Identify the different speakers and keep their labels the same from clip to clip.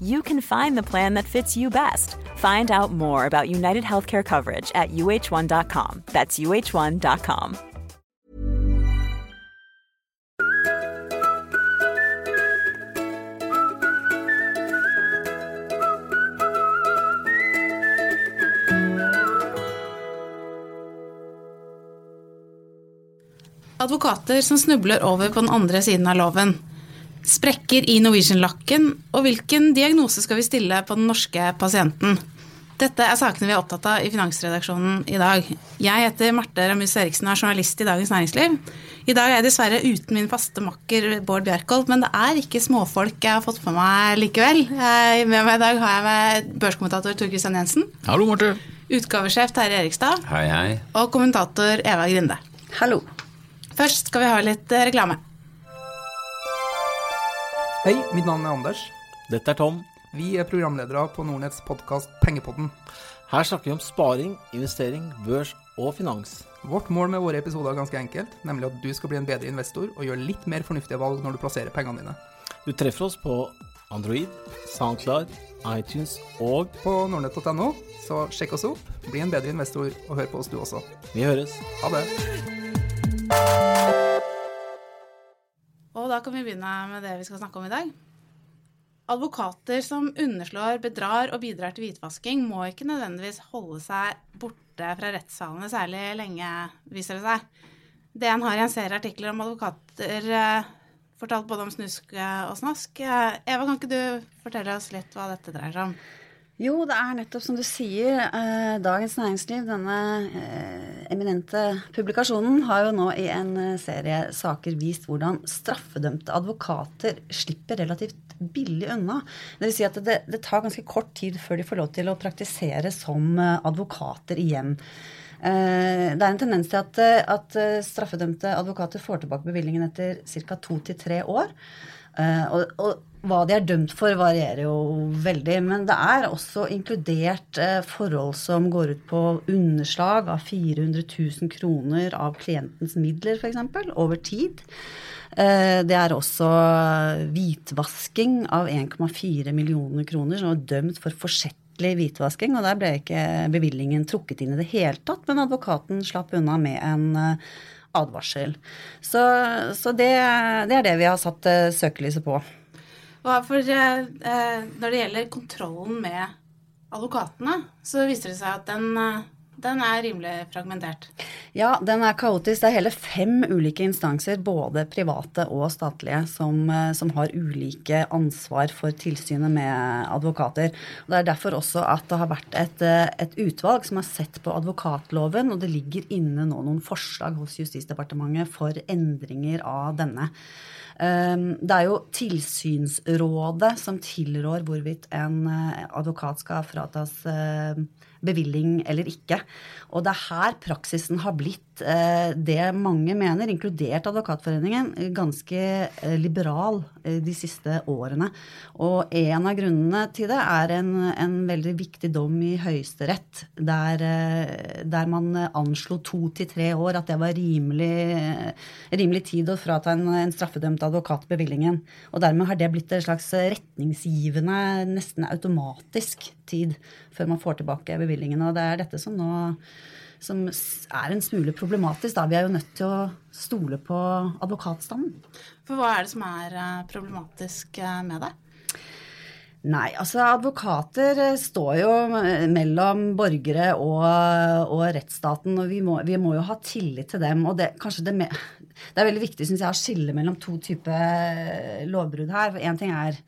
Speaker 1: you can find the plan that fits you best. Find out more about United Healthcare coverage at uh1.com. That's uh1.com.
Speaker 2: Advokater som snubler over på den andre siden av loven. Sprekker i Norwegian-lakken, og hvilken diagnose skal vi stille på den norske pasienten? Dette er sakene vi er opptatt av i Finansredaksjonen i dag. Jeg heter Marte Ramus Eriksen og er journalist i Dagens Næringsliv. I dag er jeg dessverre uten min faste makker Bård Bjerkholt, men det er ikke småfolk jeg har fått på meg likevel. Jeg- Med meg i dag har jeg med børskommentator Tor Christian Jensen,
Speaker 3: Hallo, Marte.
Speaker 2: utgavesjef Terje Erikstad
Speaker 3: Hei, hei.
Speaker 2: og kommentator Eva Grinde.
Speaker 4: Hallo.
Speaker 2: Først skal vi ha litt reklame.
Speaker 5: Hei, mitt navn er Anders.
Speaker 6: Dette er Tom.
Speaker 5: Vi er programledere på Nordnetts podkast Pengepodden.
Speaker 6: Her snakker vi om sparing, investering, børs og finans.
Speaker 5: Vårt mål med våre episoder er ganske enkelt, nemlig at du skal bli en bedre investor og gjøre litt mer fornuftige valg når du plasserer pengene dine.
Speaker 6: Du treffer oss på Android, Soundcloud, iTunes og
Speaker 5: På nordnett.no, så sjekk oss opp, bli en bedre investor og hør på oss du også.
Speaker 6: Vi høres.
Speaker 5: Ha det.
Speaker 2: Kan vi begynne med det vi skal snakke om i dag. Advokater som underslår, bedrar og bidrar til hvitvasking, må ikke nødvendigvis holde seg borte fra rettssalene særlig lenge, viser det seg. DN har i en serie artikler om advokater eh, fortalt både om snusk og snask. Eh, Eva, kan ikke du fortelle oss litt hva dette dreier seg om?
Speaker 4: Jo, det er nettopp som du sier. Eh, Dagens Næringsliv, denne eh, eminente publikasjonen, har jo nå i en eh, serie saker vist hvordan straffedømte advokater slipper relativt billig unna. Det vil si at det, det tar ganske kort tid før de får lov til å praktisere som eh, advokater igjen. Eh, Det er en tendens til at, at straffedømte advokater får tilbake bevilgningen etter ca. to til tre år. Eh, Og, og hva de er dømt for, varierer jo veldig. Men det er også inkludert eh, forhold som går ut på underslag av 400 000 kroner av klientens midler, f.eks., over tid. Eh, Det er også hvitvasking av 1,4 millioner kroner som er dømt for forsettlig hvitvasking. Og der ble ikke bevilgningen trukket inn i det hele tatt, men advokaten slapp unna med en eh, advarsel. Så, så det, det er det vi har satt søkelyset på.
Speaker 2: For, eh, eh, når det gjelder kontrollen med advokatene, så viser det seg at den, eh, den er rimelig fragmentert.
Speaker 4: Ja, den er kaotisk. Det er hele fem ulike instanser, både private og statlige, som, som har ulike ansvar for tilsynet med advokater. Og Det er derfor også at det har vært et, et utvalg som har sett på advokatloven, og det ligger inne nå noen forslag hos Justisdepartementet for endringer av denne. Um, Det er jo tilsynsrådet som tilrår hvorvidt en eh, advokat skal fratas eh, bevilling eller ikke. Og det er her praksisen har blitt eh, det mange mener, inkludert Advokatforeningen, ganske eh, liberal eh, de siste årene. Og en av grunnene til det er en, en veldig viktig dom i Høyesterett, der, der man anslo to til tre år, at det var rimelig, rimelig tid å frata en, en straffedømt advokat bevillingen. Og dermed har det blitt en slags retningsgivende, nesten automatisk tid før man får tilbake bevilgningen. Og det er dette som nå som er en smule problematisk. Da. Vi er jo nødt til å stole på advokatstanden.
Speaker 2: For hva er det som er eh, problematisk eh, med det?
Speaker 4: Nei, altså advokater eh, står jo mellom borgere og, og rettsstaten, og vi må, vi må jo ha tillit til dem. Og det, kanskje det, det er veldig viktig synes jeg, å skille mellom to typer lovbrudd her. For én ting er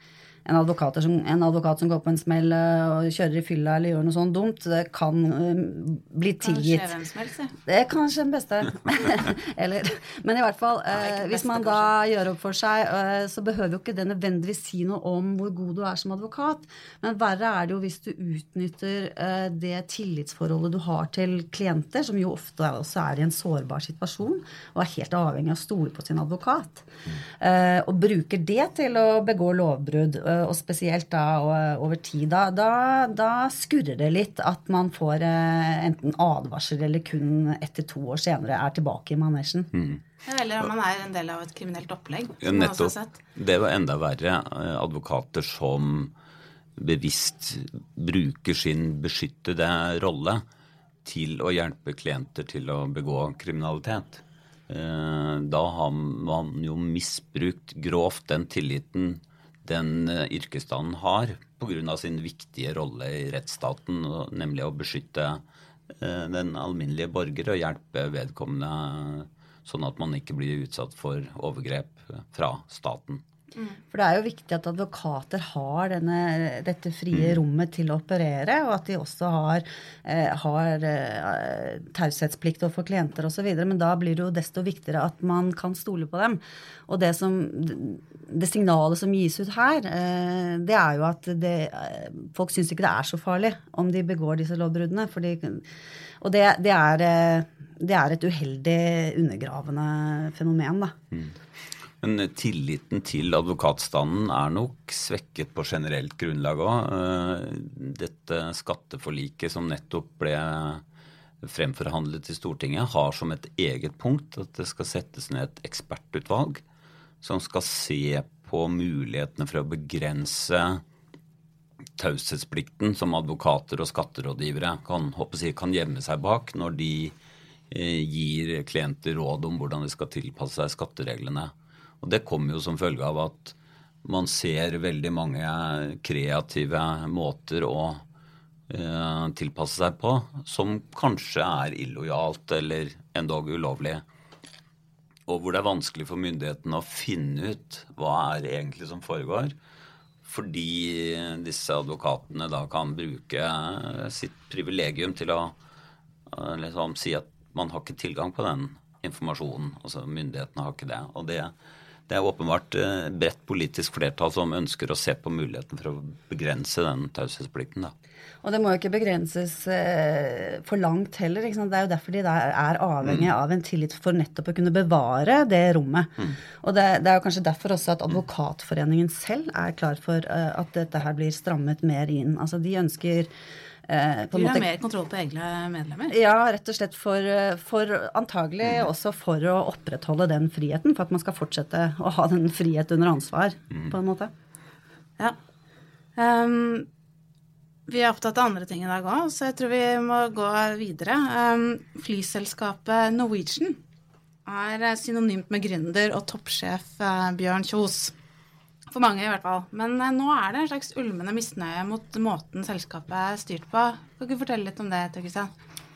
Speaker 4: en, advokat som, en advokat som går på en smell eh, og kjører i fylla eller gjør noe sånt dumt, det kan uh, bli tilgitt.
Speaker 2: Kanskje hvem som helst.
Speaker 4: Det er kanskje den beste. eller, men i hvert fall, uh, hvis man da gjør opp for seg, uh, så behøver jo ikke det nødvendigvis si noe om hvor god du er som advokat. Men verre er det jo hvis du utnytter det tillitsforholdet du har til klienter, som jo ofte også er i en sårbar situasjon og er helt avhengig av å stole på sin advokat, og bruker det til å begå lovbrudd. Eh, og spesielt da over tid, da, da, da, skurrer det litt at man får eh, enten advarsel eller kun etter to år senere er tilbake i manesjen. Mm.
Speaker 2: Eller om man er en del av et kriminelt opplegg.
Speaker 3: Ja, nettopp. Det var enda verre. Eh, advokater som bevisst bruker sin beskyttede rolle til å hjelpe klienter til å begå kriminalitet. Da har man jo misbrukt grovt den tilliten den eh, yrkesstanden har pga. sin viktige rolle i rettsstaten, nemlig å beskytte eh, den alminnelige borger og hjelpe vedkommende sånn at man ikke blir utsatt for overgrep fra staten.
Speaker 4: For det er jo viktig at advokater har denne, dette frie mm. rommet til å operere, og at de også har, eh, har eh, taushetsplikt overfor klienter osv. Men da blir det jo desto viktigere at man kan stole på dem. Og det, som, det signalet som gis ut her, eh, det er jo at det, eh, folk syns ikke det er så farlig om de begår disse lovbruddene. Fordi, og det, det, er, eh, det er et uheldig undergravende fenomen, da. Mm.
Speaker 3: Men tilliten til advokatstanden er nok svekket på generelt grunnlag òg. Eh, dette skatteforliket som nettopp ble fremforhandlet i Stortinget, har som et eget punkt at det skal settes ned et ekspertutvalg som skal se på mulighetene for å begrense taushetsplikten som advokater og skatterådgivere kan, jeg, kan gjemme seg bak når de eh, gir klienter råd om hvordan de skal tilpasse seg skattereglene. Og det kommer jo som følge av at man ser veldig mange kreative måter å eh, tilpasse seg på som kanskje er illojalt eller endog ulovlig. Og hvor det er vanskelig for myndighetene å finne ut hva er egentlig som foregår. Fordi disse advokatene da kan bruke sitt privilegium til å eh, liksom si at man har ikke tilgang på den informasjonen. Altså myndighetene har ikke det. Og det det er åpenbart eh, bredt politisk flertall som ønsker å se på muligheten for å begrense den taushetsplikten.
Speaker 4: Og det må jo ikke begrenses eh, for langt heller. Det er jo derfor de er avhengig mm. av en tillit for nettopp å kunne bevare det rommet. Mm. Og det, det, er jo kanskje derfor også at Advokatforeningen selv er klar for uh, at dette her blir strammet mer inn. Altså de ønsker
Speaker 2: Eh, du har mer kontroll på egne medlemmer?
Speaker 4: Ja, rett og slett for, for antagelig mm. også for å opprettholde den friheten. For at man skal fortsette å ha den frihet under ansvar, mm. på en måte.
Speaker 2: Ja. Um, vi er opptatt av andre ting i dag òg, så jeg tror vi må gå videre. Um, flyselskapet Norwegian er synonymt med gründer og toppsjef uh, Bjørn Kjos. For mange, i hvert fall. Men eh, nå er det en slags ulmende misnøye mot måten selskapet er styrt på. Kan du fortelle litt om det, Tor Kristian?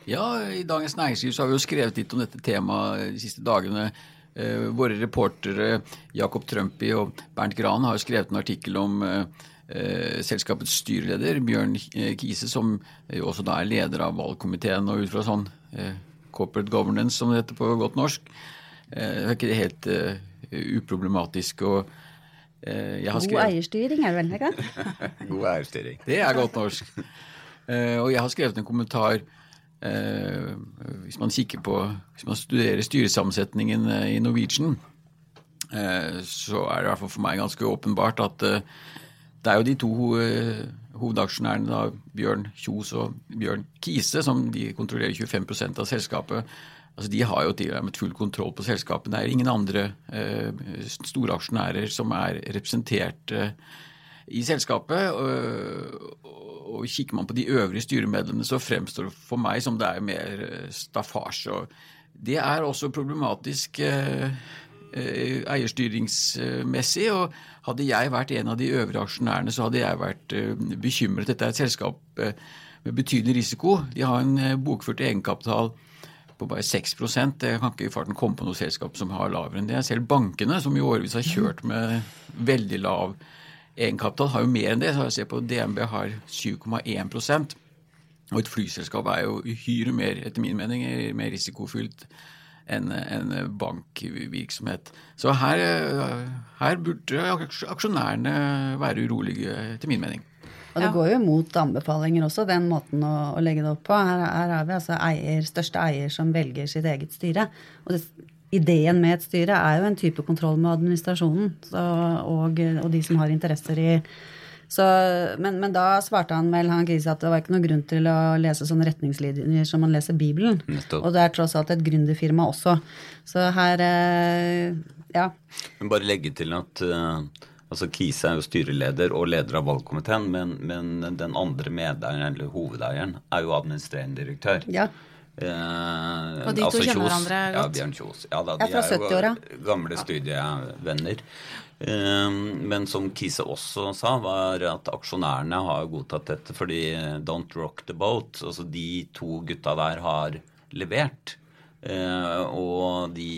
Speaker 7: Ja, i Dagens Næringsliv så har vi jo skrevet litt om dette temaet de siste dagene. Eh, våre reportere Jakob Trumpy og Bernt Gran har jo skrevet en artikkel om eh, selskapets styreleder, Bjørn Kise, som jo også da er leder av valgkomiteen, og ut fra sånn corporate governance, som det heter på godt norsk, er ikke det helt uproblematisk. og
Speaker 4: God eierstyring er det vel ikke?
Speaker 3: God eierstyring.
Speaker 7: Det er godt norsk. Eh, og jeg har skrevet en kommentar eh, hvis man kikker på, hvis man studerer styresammensetningen i Norwegian, så er det i hvert fall for meg ganske åpenbart at det er jo de to hovedaksjonærene, da, Bjørn Kjos og Bjørn Kise, som de kontrollerer 25% av selskapet. Altså, De har jo tilnærmet full kontroll på selskapene. Det er ingen andre eh, store aksjonærer som er representert eh, i selskapet. Og, og, Kikker man på de øvrige styremedlemmene, så fremstår det for meg som det er mer eh, staffasje. Det er også problematisk eh, eh, eierstyringsmessig. og Hadde jeg vært en av de øvrige aksjonærene, så hadde jeg vært eh, bekymret. Dette er et selskap med betydelig risiko. De har en bokført egenkapital på bare 6 Jeg kan ikke i farten komme på noe selskap som har lavere enn det. Selv bankene, som i årevis har kjørt med veldig lav egenkapital har jo mer enn det. så jeg ser på DNB har 7,1% Og et flyselskap er jo uhyre mer, etter min mening, mer risikofylt enn en bankvirksomhet. Så her, her burde aksjonærene være urolige, etter min mening.
Speaker 4: Og det går jo mot anbefalinger også, den måten å, å legge det opp på. Her, her har vi altså eier, største eier som velger sitt eget styre. Og det, ideen med et styre er jo en type kontroll med administrasjonen så, og, og, de som har interesser i så, men, men, da svarte han vel han Krise, at det var ikke noen grunn til å lese sånne retningslinjer som man leser Bibelen. Nettopp. Og det er tross alt et gründerfirma også. Så her eh, ja.
Speaker 3: Men bare legge til at uh, altså Kise er jo styreleder og leder av valgkomiteen, men, men den andre medeieren, eller hovedeieren, er jo administrerende direktør.
Speaker 4: Ja.
Speaker 2: Eh, og de altså to kjenner hverandre
Speaker 3: godt? Ja, Bjørn Kjos. Ja, da, de er jo gamle studievenner. Eh, men som Kise også sa, var at aksjonærene har godtatt dette fordi Don't Rock the Boat, altså de to gutta der har levert. Eh, og de,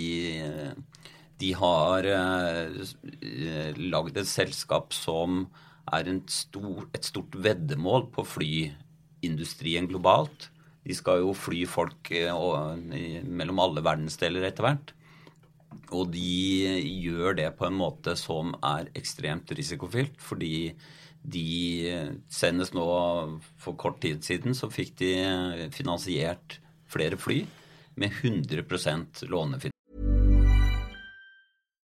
Speaker 3: de har eh, lagd et selskap som er stor, et stort veddemål på flyindustrien globalt. De skal jo fly folk eh, mellom alle verdensdeler etter hvert. Og de gjør det på en måte som er ekstremt risikofylt, fordi de Senest nå for kort tid siden så fikk de finansiert flere fly med 100% lånefinansiering.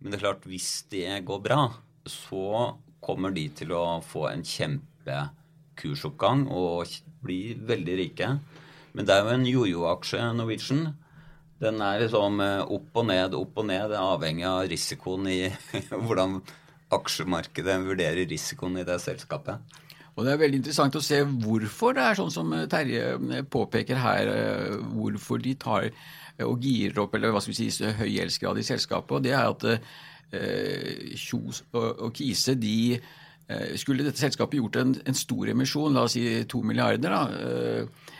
Speaker 3: Men det er klart, hvis det går bra, så kommer de til å få en kjempekursoppgang og bli veldig rike. Men det er jo en jojo-aksje, Norwegian. Den er liksom eh, opp og ned, opp og ned. Det er avhengig av risikoen i hvordan aksjemarkedet vurderer risikoen i det selskapet.
Speaker 7: Og Det er veldig interessant å se hvorfor det er sånn som Terje påpeker her, eh, hvorfor de tar og girer opp eller hva skal vi si, høy gjeldsgrad i selskapet. og det er at Eh, Kjos og Kise de eh, Skulle dette selskapet gjort en, en stor emisjon, la oss si to milliarder, da, eh,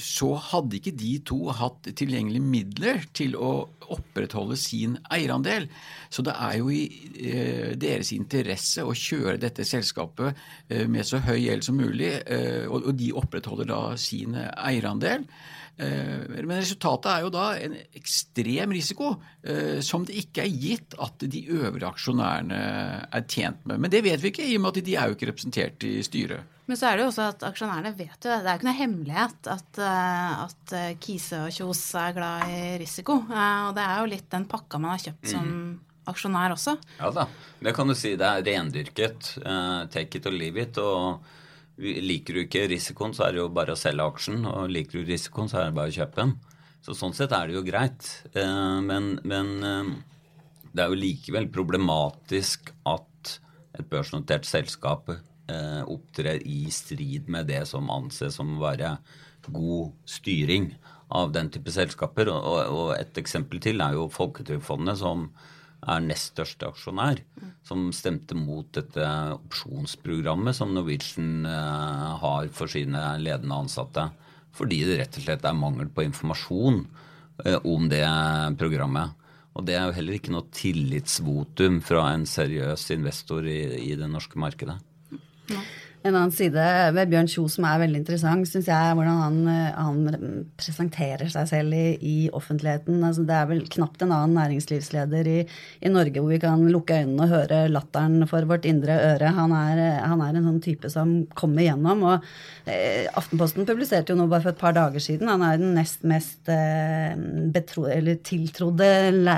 Speaker 7: så hadde ikke de to hatt tilgjengelige midler til å opprettholde sin eierandel. Så det er jo i eh, deres interesse å kjøre dette selskapet eh, med så høy gjeld som mulig, eh, og, og, de opprettholder da sin eierandel. Eh, men resultatet er jo da en ekstrem risiko eh, som det ikke er gitt at de øvrige aksjonærene er tjent med. Men det vet vi ikke, i og med at de er jo ikke representert i styret.
Speaker 2: Men så er det jo også at aksjonærene vet jo det. Det er jo ikke noe hemmelighet at, eh, at Kise og Kjos er glad i risiko. Og det er jo litt den pakka man har kjøpt som mm. aksjonær også.
Speaker 3: Ja da, det kan du si. Det er rendyrket. take it or leave it. og Liker du ikke risikoen, så er det jo bare å selge aksjen. Og liker du risikoen, så er det bare å kjøpe den. Så sånn sett er det jo greit. Eh, men, men eh, det er jo likevel problematisk at et børsnotert selskap eh, opptrer i strid med det som anses som å være god styring av den type selskaper. Og, og et eksempel til er jo Folketrygdfondet, som er nest største aksjonær, som stemte mot dette opsjonsprogrammet som Norwegian eh, har for sine ledende ansatte. Fordi det rett og slett er mangel på informasjon eh, om det programmet. Og det er jo heller ikke noe tillitsvotum fra en seriøs investor i, i det norske markedet.
Speaker 4: Ja. En annen side ved Bjørn Kjos som er veldig interessant, syns jeg, hvordan han, han, presenterer seg selv i, i offentligheten. Altså, det er vel knapt en annen næringslivsleder i, i, Norge hvor vi kan lukke øynene og høre latteren for vårt indre øre. Han er, han er en sånn type som kommer gjennom. og eh, Aftenposten publiserte jo nå bare for et par dager siden. Han er den nest mest eh, betro, tiltrodde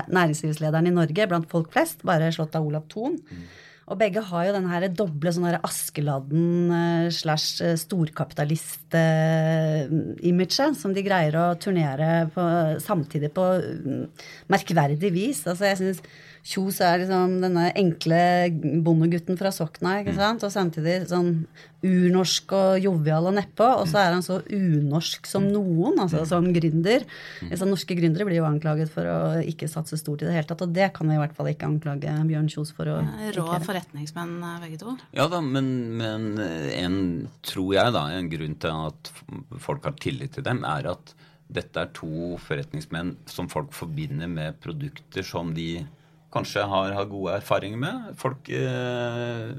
Speaker 4: næringslivslederen i Norge blant folk flest, bare slått av Olav Thon. Mm. Og begge har jo den her doble sånn Askeladden eh, slash eh, storkapitalist-imaget som de greier å turnere på, samtidig på mm, merkverdig vis. Altså jeg synes Kjos er liksom denne enkle bondegutten fra Sokna, ikke mm. sant? og samtidig sånn urnorsk og jovial og nedpå. Og så er han så unorsk som noen, altså mm. som gründer. Så norske gründere blir jo anklaget for å ikke satse stort i det hele tatt, og det kan vi i hvert fall ikke anklage Bjørn Kjos for å
Speaker 2: Rå forretningsmenn eh, begge to.
Speaker 3: Ja da, men, men en, tror jeg da, en grunn til at folk har tillit til dem, er at dette er to forretningsmenn som folk forbinder med produkter som de kanskje har, har gode erfaringer med. Folk eh,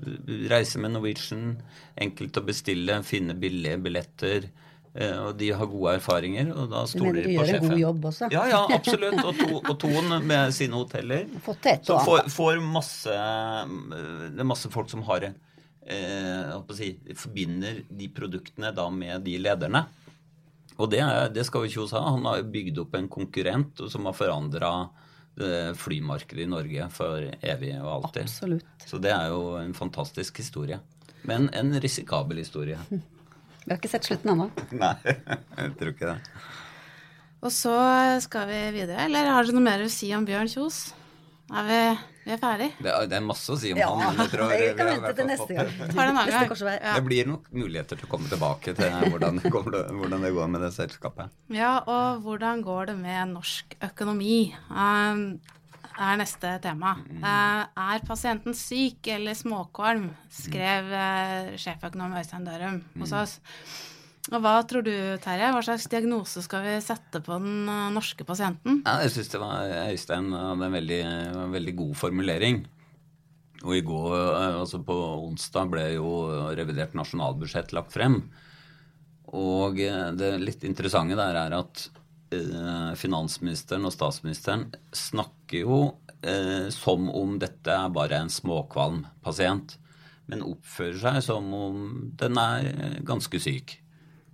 Speaker 3: reiser med Norwegian, enkelt å bestille, finne billige billetter. Eh, og de har gode erfaringer, og da stoler de på sjefen. Men de gjør en
Speaker 4: god jobb også.
Speaker 3: Ja, ja, absolutt. Og, to, og Ton med sine hoteller.
Speaker 4: Fått et
Speaker 3: og. Får, får masse, det er masse folk som har eh, si, forbinder de produktene da med de lederne. Og det, det skal vi ikke ha. Han har bygd opp en konkurrent som har forandra flymarkedet i Norge for evig og alltid.
Speaker 4: Absolutt.
Speaker 3: Så det er jo en fantastisk historie. Men en risikabel historie.
Speaker 4: Vi har ikke sett slutten ennå.
Speaker 3: Nei, jeg tror ikke det.
Speaker 2: Og så skal vi videre, eller har dere noe mer å si om Bjørn Kjos? Er vi, vi er ferdig?
Speaker 3: Det er, det er, masse å si om
Speaker 4: ja,
Speaker 3: han.
Speaker 4: Jeg tror, vi kan vente til neste gang.
Speaker 2: Neste
Speaker 4: korsvei.
Speaker 3: Ja. Det blir nok muligheter til å komme tilbake til hvordan det, går, hvordan det går med det selskapet.
Speaker 2: Ja, og hvordan går det med norsk økonomi? Um, er neste tema. Uh, er pasienten syk eller småkvalm? skrev uh, sjeføkonom Øystein Dørum hos mm. oss. Og Hva tror du, Terje? Hva slags diagnose skal vi sette på den eh, norske pasienten?
Speaker 3: Ja, jeg syns det var Øystein hadde en veldig, veldig god formulering. Og i går, eh, altså på onsdag, ble jo revidert nasjonalbudsjett lagt frem. Og eh, det litt interessante der er at finansministeren og statsministeren snakker jo som om dette er bare en småkvalm pasient. Men oppfører seg som om den er ganske syk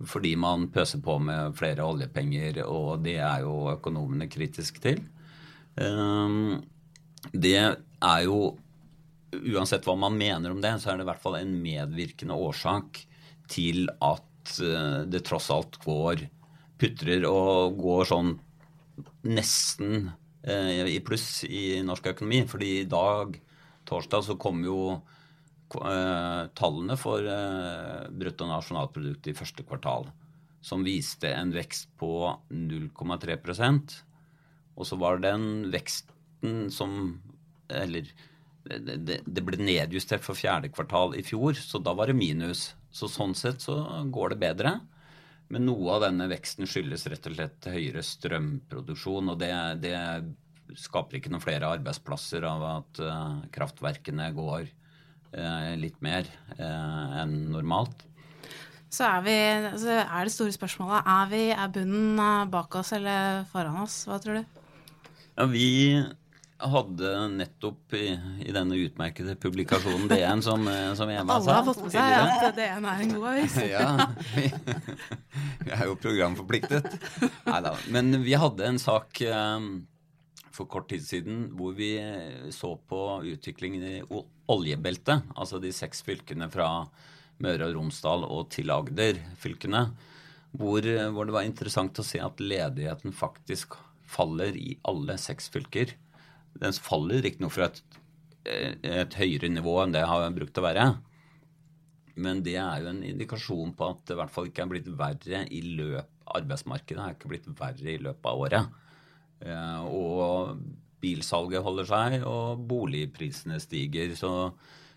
Speaker 3: fordi man pøser på med flere oljepenger, og det er jo økonomene kritiske til. Ehm, det er jo Uansett hva man mener om det, så er det i hvert fall en medvirkende årsak til at eh, det tross alt går putrer og går sånn nesten eh, i pluss i norsk økonomi. Fordi i dag, torsdag, så kom jo tallene for eh, bruttonasjonalprodukt i første kvartal, som viste en vekst på 0,3 Og så var den veksten som Eller det, ble nedjustert for fjerde kvartal i fjor, så da var det minus. Så sånn sett så går det bedre. Men noe av denne veksten skyldes rett og slett høyere strømproduksjon. Og det, det skaper ikke noen flere arbeidsplasser av at uh, kraftverkene går Eh, litt mer eh, enn normalt.
Speaker 2: Så er, vi, så er det store spørsmålet er, vi, er bunnen eh, bak oss eller foran oss? Hva tror du?
Speaker 3: Ja, Vi hadde nettopp i, i denne utmerkede publikasjonen DN som, som Eva
Speaker 2: sa Alle har fått med seg at DN er en god avis.
Speaker 3: ja, vi, vi, er jo programforpliktet. Nei da. Men vi hadde en sak um, for kort tid siden hvor vi så på utviklingen i oljebeltet, altså de seks fylkene fra Møre og Romsdal og til Agder-fylkene, hvor, hvor, det var interessant å se at ledigheten faktisk faller i alle seks fylker. Den faller riktignok fra et eh, et høyere nivå enn det har brukt å være. Men det er jo en indikasjon på at det i hvert fall ikke er blitt verre i løp Arbeidsmarkedet er ikke blitt verre i løpet av året. Eh, og bilsalget holder seg, og boligprisene stiger. Så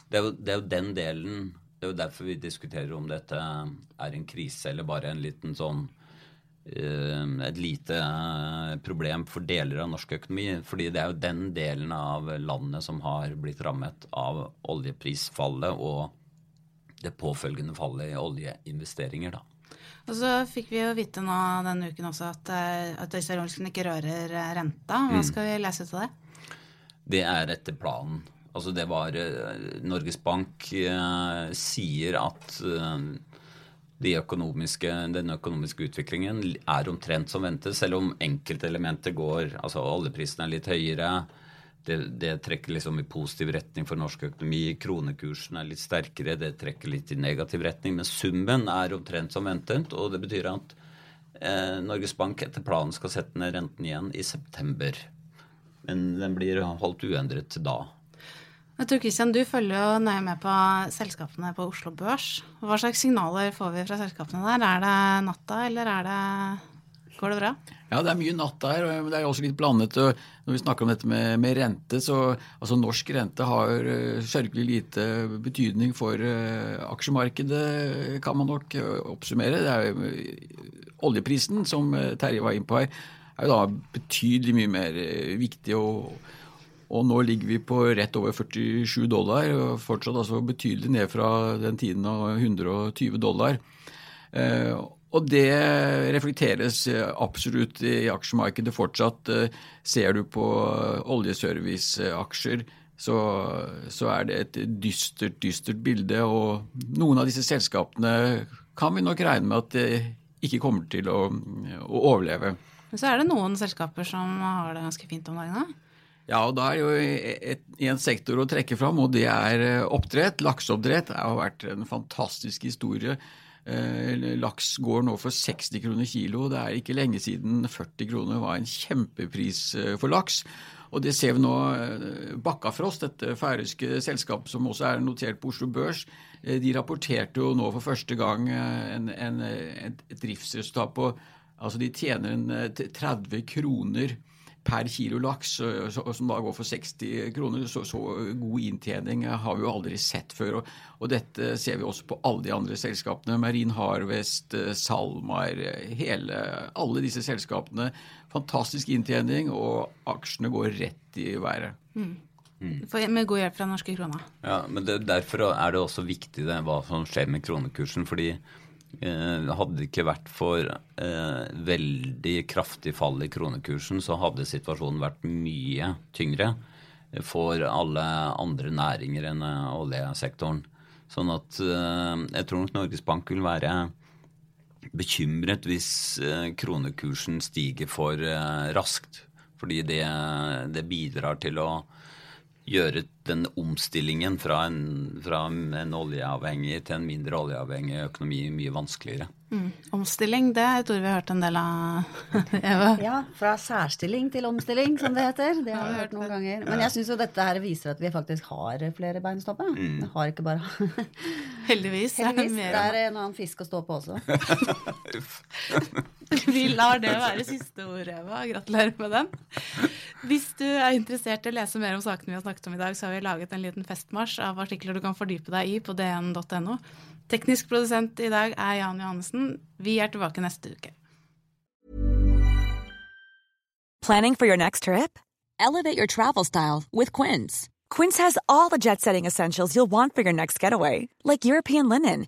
Speaker 3: det er jo, det er jo den delen Det er jo derfor vi diskuterer om dette er en krise eller bare en liten sånn eh, et lite eh, problem for deler av norsk økonomi. fordi det er jo den delen av landet som har blitt rammet av oljeprisfallet og det påfølgende fallet i oljeinvesteringer. da.
Speaker 2: Og så fikk vi jo vite nå denne uken også at, eh, at Øystein Olsen ikke rører eh, renta. Hva
Speaker 3: Mm.
Speaker 2: skal vi lese ut av det?
Speaker 3: Det er etter planen. Altså det var eh, Norges Bank eh, sier at eh, de økonomiske, den økonomiske utviklingen er omtrent som ventet, selv om enkeltelementer går Altså oljeprisen er litt høyere. Det, det trekker liksom i positiv retning for norsk økonomi. Kronekursen er litt sterkere, det trekker litt i negativ retning. Men summen er omtrent som ventet, og det betyr at eh, Norges Bank etter planen skal sette ned renten igjen i september. Men den blir holdt uendret da.
Speaker 2: Jeg tror Christian, Du følger jo nøye med på selskapene på Oslo Børs. Hva slags signaler får vi fra selskapene der? Er det natta, eller er det, går det bra?
Speaker 7: Ja, det er mye natt der, og det er også litt blandet. Når vi snakker om dette med, med rente, så altså norsk rente har uh, sørgelig lite betydning for uh, aksjemarkedet, kan man nok uh, oppsummere. Det er Oljeprisen, som Terje var inne på her, er jo da betydelig mye mer viktig. og og nå ligger vi på rett over 47 dollar, og fortsatt altså betydelig ned fra den tiden av 120 dollar. Eh, og det reflekteres absolutt i aksjemarkedet fortsatt. Eh, ser du på oljeserviceaksjer, så, så er det et dystert, dystert bilde. Og noen av disse selskapene kan vi nok regne med at det ikke kommer til å, å overleve.
Speaker 2: Men så er det noen selskaper som har det ganske fint om dagen. da.
Speaker 7: Ja, og da er jo en sektor å trekke fram, og det er oppdrett. Lakseoppdrett det har vært en fantastisk historie. Laks går nå for 60 kroner kilo. Det er ikke lenge siden 40 kroner var en kjempepris for laks. Og det ser vi nå. Bakkafrost, dette færøyske selskapet som også er notert på Oslo Børs, de rapporterte jo nå for første gang en, en, et driftsresultat på Altså de tjener en 30 kroner per kilo laks, som da går for 60 kroner. Så, så god inntjening har vi jo aldri sett før. Og, og, dette ser vi også på alle de andre selskapene. Marine Harvest, SalMar, hele, alle disse selskapene. Fantastisk inntjening, og aksjene går rett i været.
Speaker 2: Mm. Med god hjelp fra norske kroner.
Speaker 3: Ja, men det, Derfor er det også viktig det, hva som skjer med kronekursen. fordi Eh, hadde det ikke vært for eh, veldig kraftig fall i kronekursen, så hadde situasjonen vært mye tyngre for alle andre næringer enn oljesektoren. Sånn at eh, jeg tror nok Norges Bank vil være bekymret hvis eh, kronekursen stiger for eh, raskt. Fordi det, det bidrar til å gjøre den omstillingen fra en, fra en oljeavhengig til en mindre oljeavhengig økonomi mye vanskeligere.
Speaker 2: Mm. Omstilling, det er et ord vi har hørt en del av, Eva.
Speaker 4: Ja, fra særstilling til omstilling, som det heter. Det har vi hørt noen ganger. Men jeg syns jo dette her viser at vi faktisk har flere bein å stå på.
Speaker 3: Mm.
Speaker 4: Vi har ikke bare
Speaker 2: Heldigvis.
Speaker 4: Heldigvis.
Speaker 2: Det
Speaker 4: Det er en annen fisk å stå på også.
Speaker 2: Vi lar det være siste ord, Eva. Gratulerer med den. Hvis du er interessert i å lese mer om sakene vi har snakket om i dag, så har vi laget en liten festmarsj av artikler du kan fordype deg i på dn.no. Teknisk produsent i dag er Jan Johannessen. Vi er tilbake neste uke.
Speaker 1: Planning for your next trip? Elevate your travel style with Quince. Quince has all the jet setting essentials you'll want for your next getaway, like European linen,